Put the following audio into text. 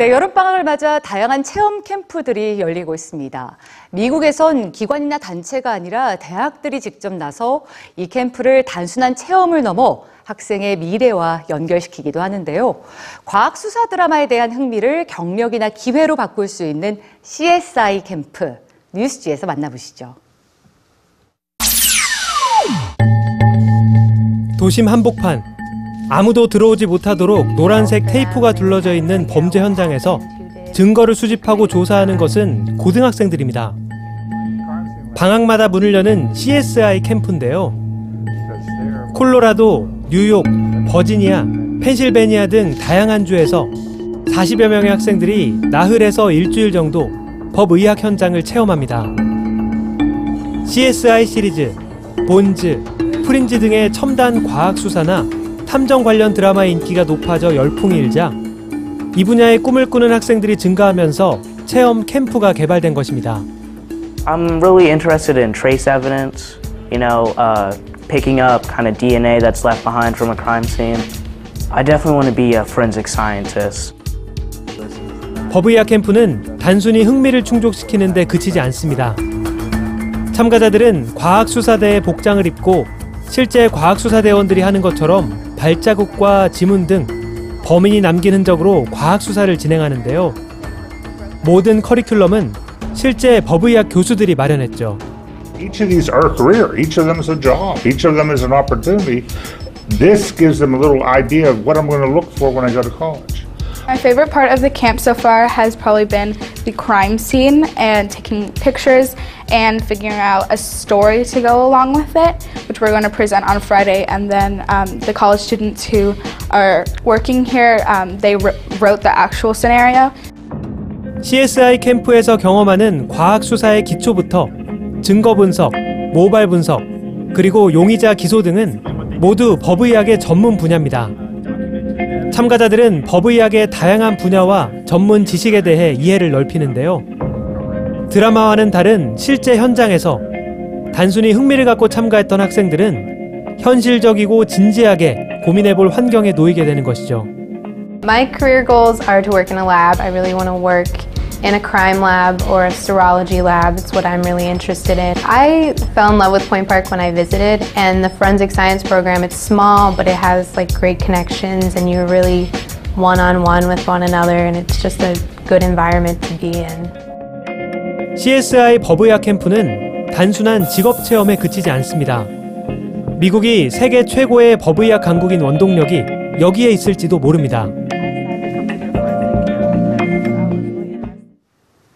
네, 여름방학을 맞아 다양한 체험 캠프들이 열리고 있습니다. 미국에선 기관이나 단체가 아니라 대학들이 직접 나서 이 캠프를 단순한 체험을 넘어 학생의 미래와 연결시키기도 하는데요. 과학 수사 드라마에 대한 흥미를 경력이나 기회로 바꿀 수 있는 CSI 캠프 뉴스지에서 만나보시죠. 도심 한복판 아무도 들어오지 못하도록 노란색 테이프가 둘러져 있는 범죄 현장에서 증거를 수집하고 조사하는 것은 고등학생들입니다. 방학마다 문을 여는 CSI 캠프인데요. 콜로라도, 뉴욕, 버지니아, 펜실베니아 등 다양한 주에서 40여 명의 학생들이 나흘에서 일주일 정도 법의학 현장을 체험합니다. CSI 시리즈, 본즈, 프린지 등의 첨단 과학 수사나 탐정 관련 드라마의 인기가 높아져 열풍이 일자 이 분야의 꿈을 꾸는 학생들이 증가하면서 체험 캠프가 개발된 것입니다. I'm really interested in trace evidence, you know, uh, picking up kind of DNA that's left behind from a crime scene. I definitely want to be a forensic scientist. 법의학 캠프는 단순히 흥미를 충족시키는 데 그치지 않습니다. 참가자들은 과학수사대의 복장을 입고 실제 과학수사대원들이 하는 것처럼 발자국과 지문 등 범인이 남긴 흔적으로 과학 수사를 진행하는데요. 모든 커리큘럼은 실제 법의학 교수들이 마련했죠. Each of these are a career. Each of them is a job. Each of them is an opportunity. This gives them a little idea of what I'm going to look for when I go to college. My favorite part of the camp so far has probably been the crime scene and taking pictures and figuring out a story to go along with it, which we're going to present on Friday. And then um, the college students who are working here, um, they wr- wrote the actual scenario. CSI 캠프에서 경험하는 과학 수사의 기초부터 증거 분석, 모발 분석, 그리고 용의자 기소 등은 모두 법의학의 전문 분야입니다. 참가자들은 법의학의 다양한 분야와 전문 지식에 대해 이해를 넓히는데요. 드라마와는 다른 실제 현장에서 단순히 흥미를 갖고 참가했던 학생들은 현실적이고 진지하게 고민해 볼 환경에 놓이게 되는 것이죠. My career goals are to work in a lab. I really want to work in a crime lab or a serology lab. It's what I'm really interested in. I fell in love with Point Park when I visited, and the forensic science program, it's small, but it has like great connections, and you're really one on one with one another, and it's just a good environment to be in. CSI 법의학 캠프는 단순한 직업 체험에 그치지 않습니다. 미국이 세계 최고의 법의학 강국인 원동력이 여기에 있을지도 모릅니다.